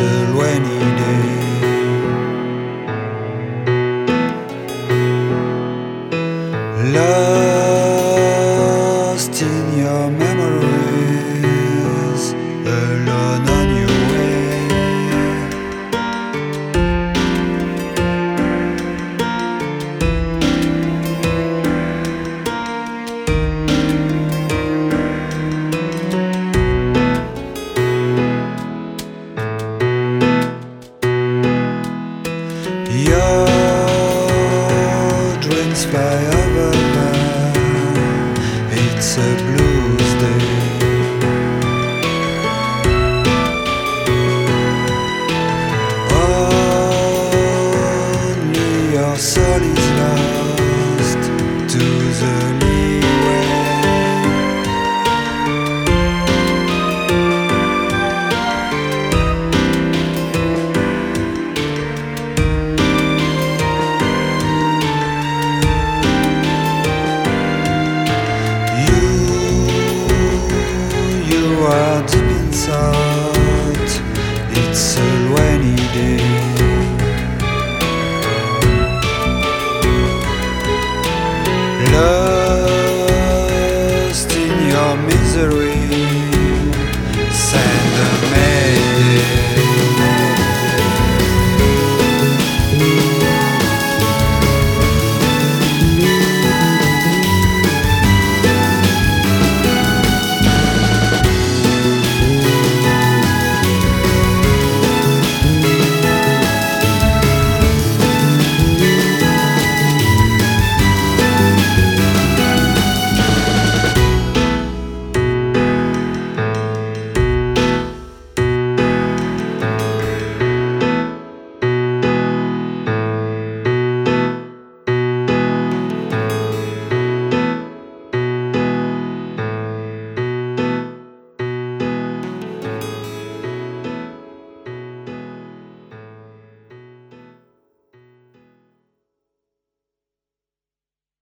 it's a rainy day. Lost in your memories, alone on your a blues day. Only oh, your soul is lost to the Deep inside. It's a rainy day.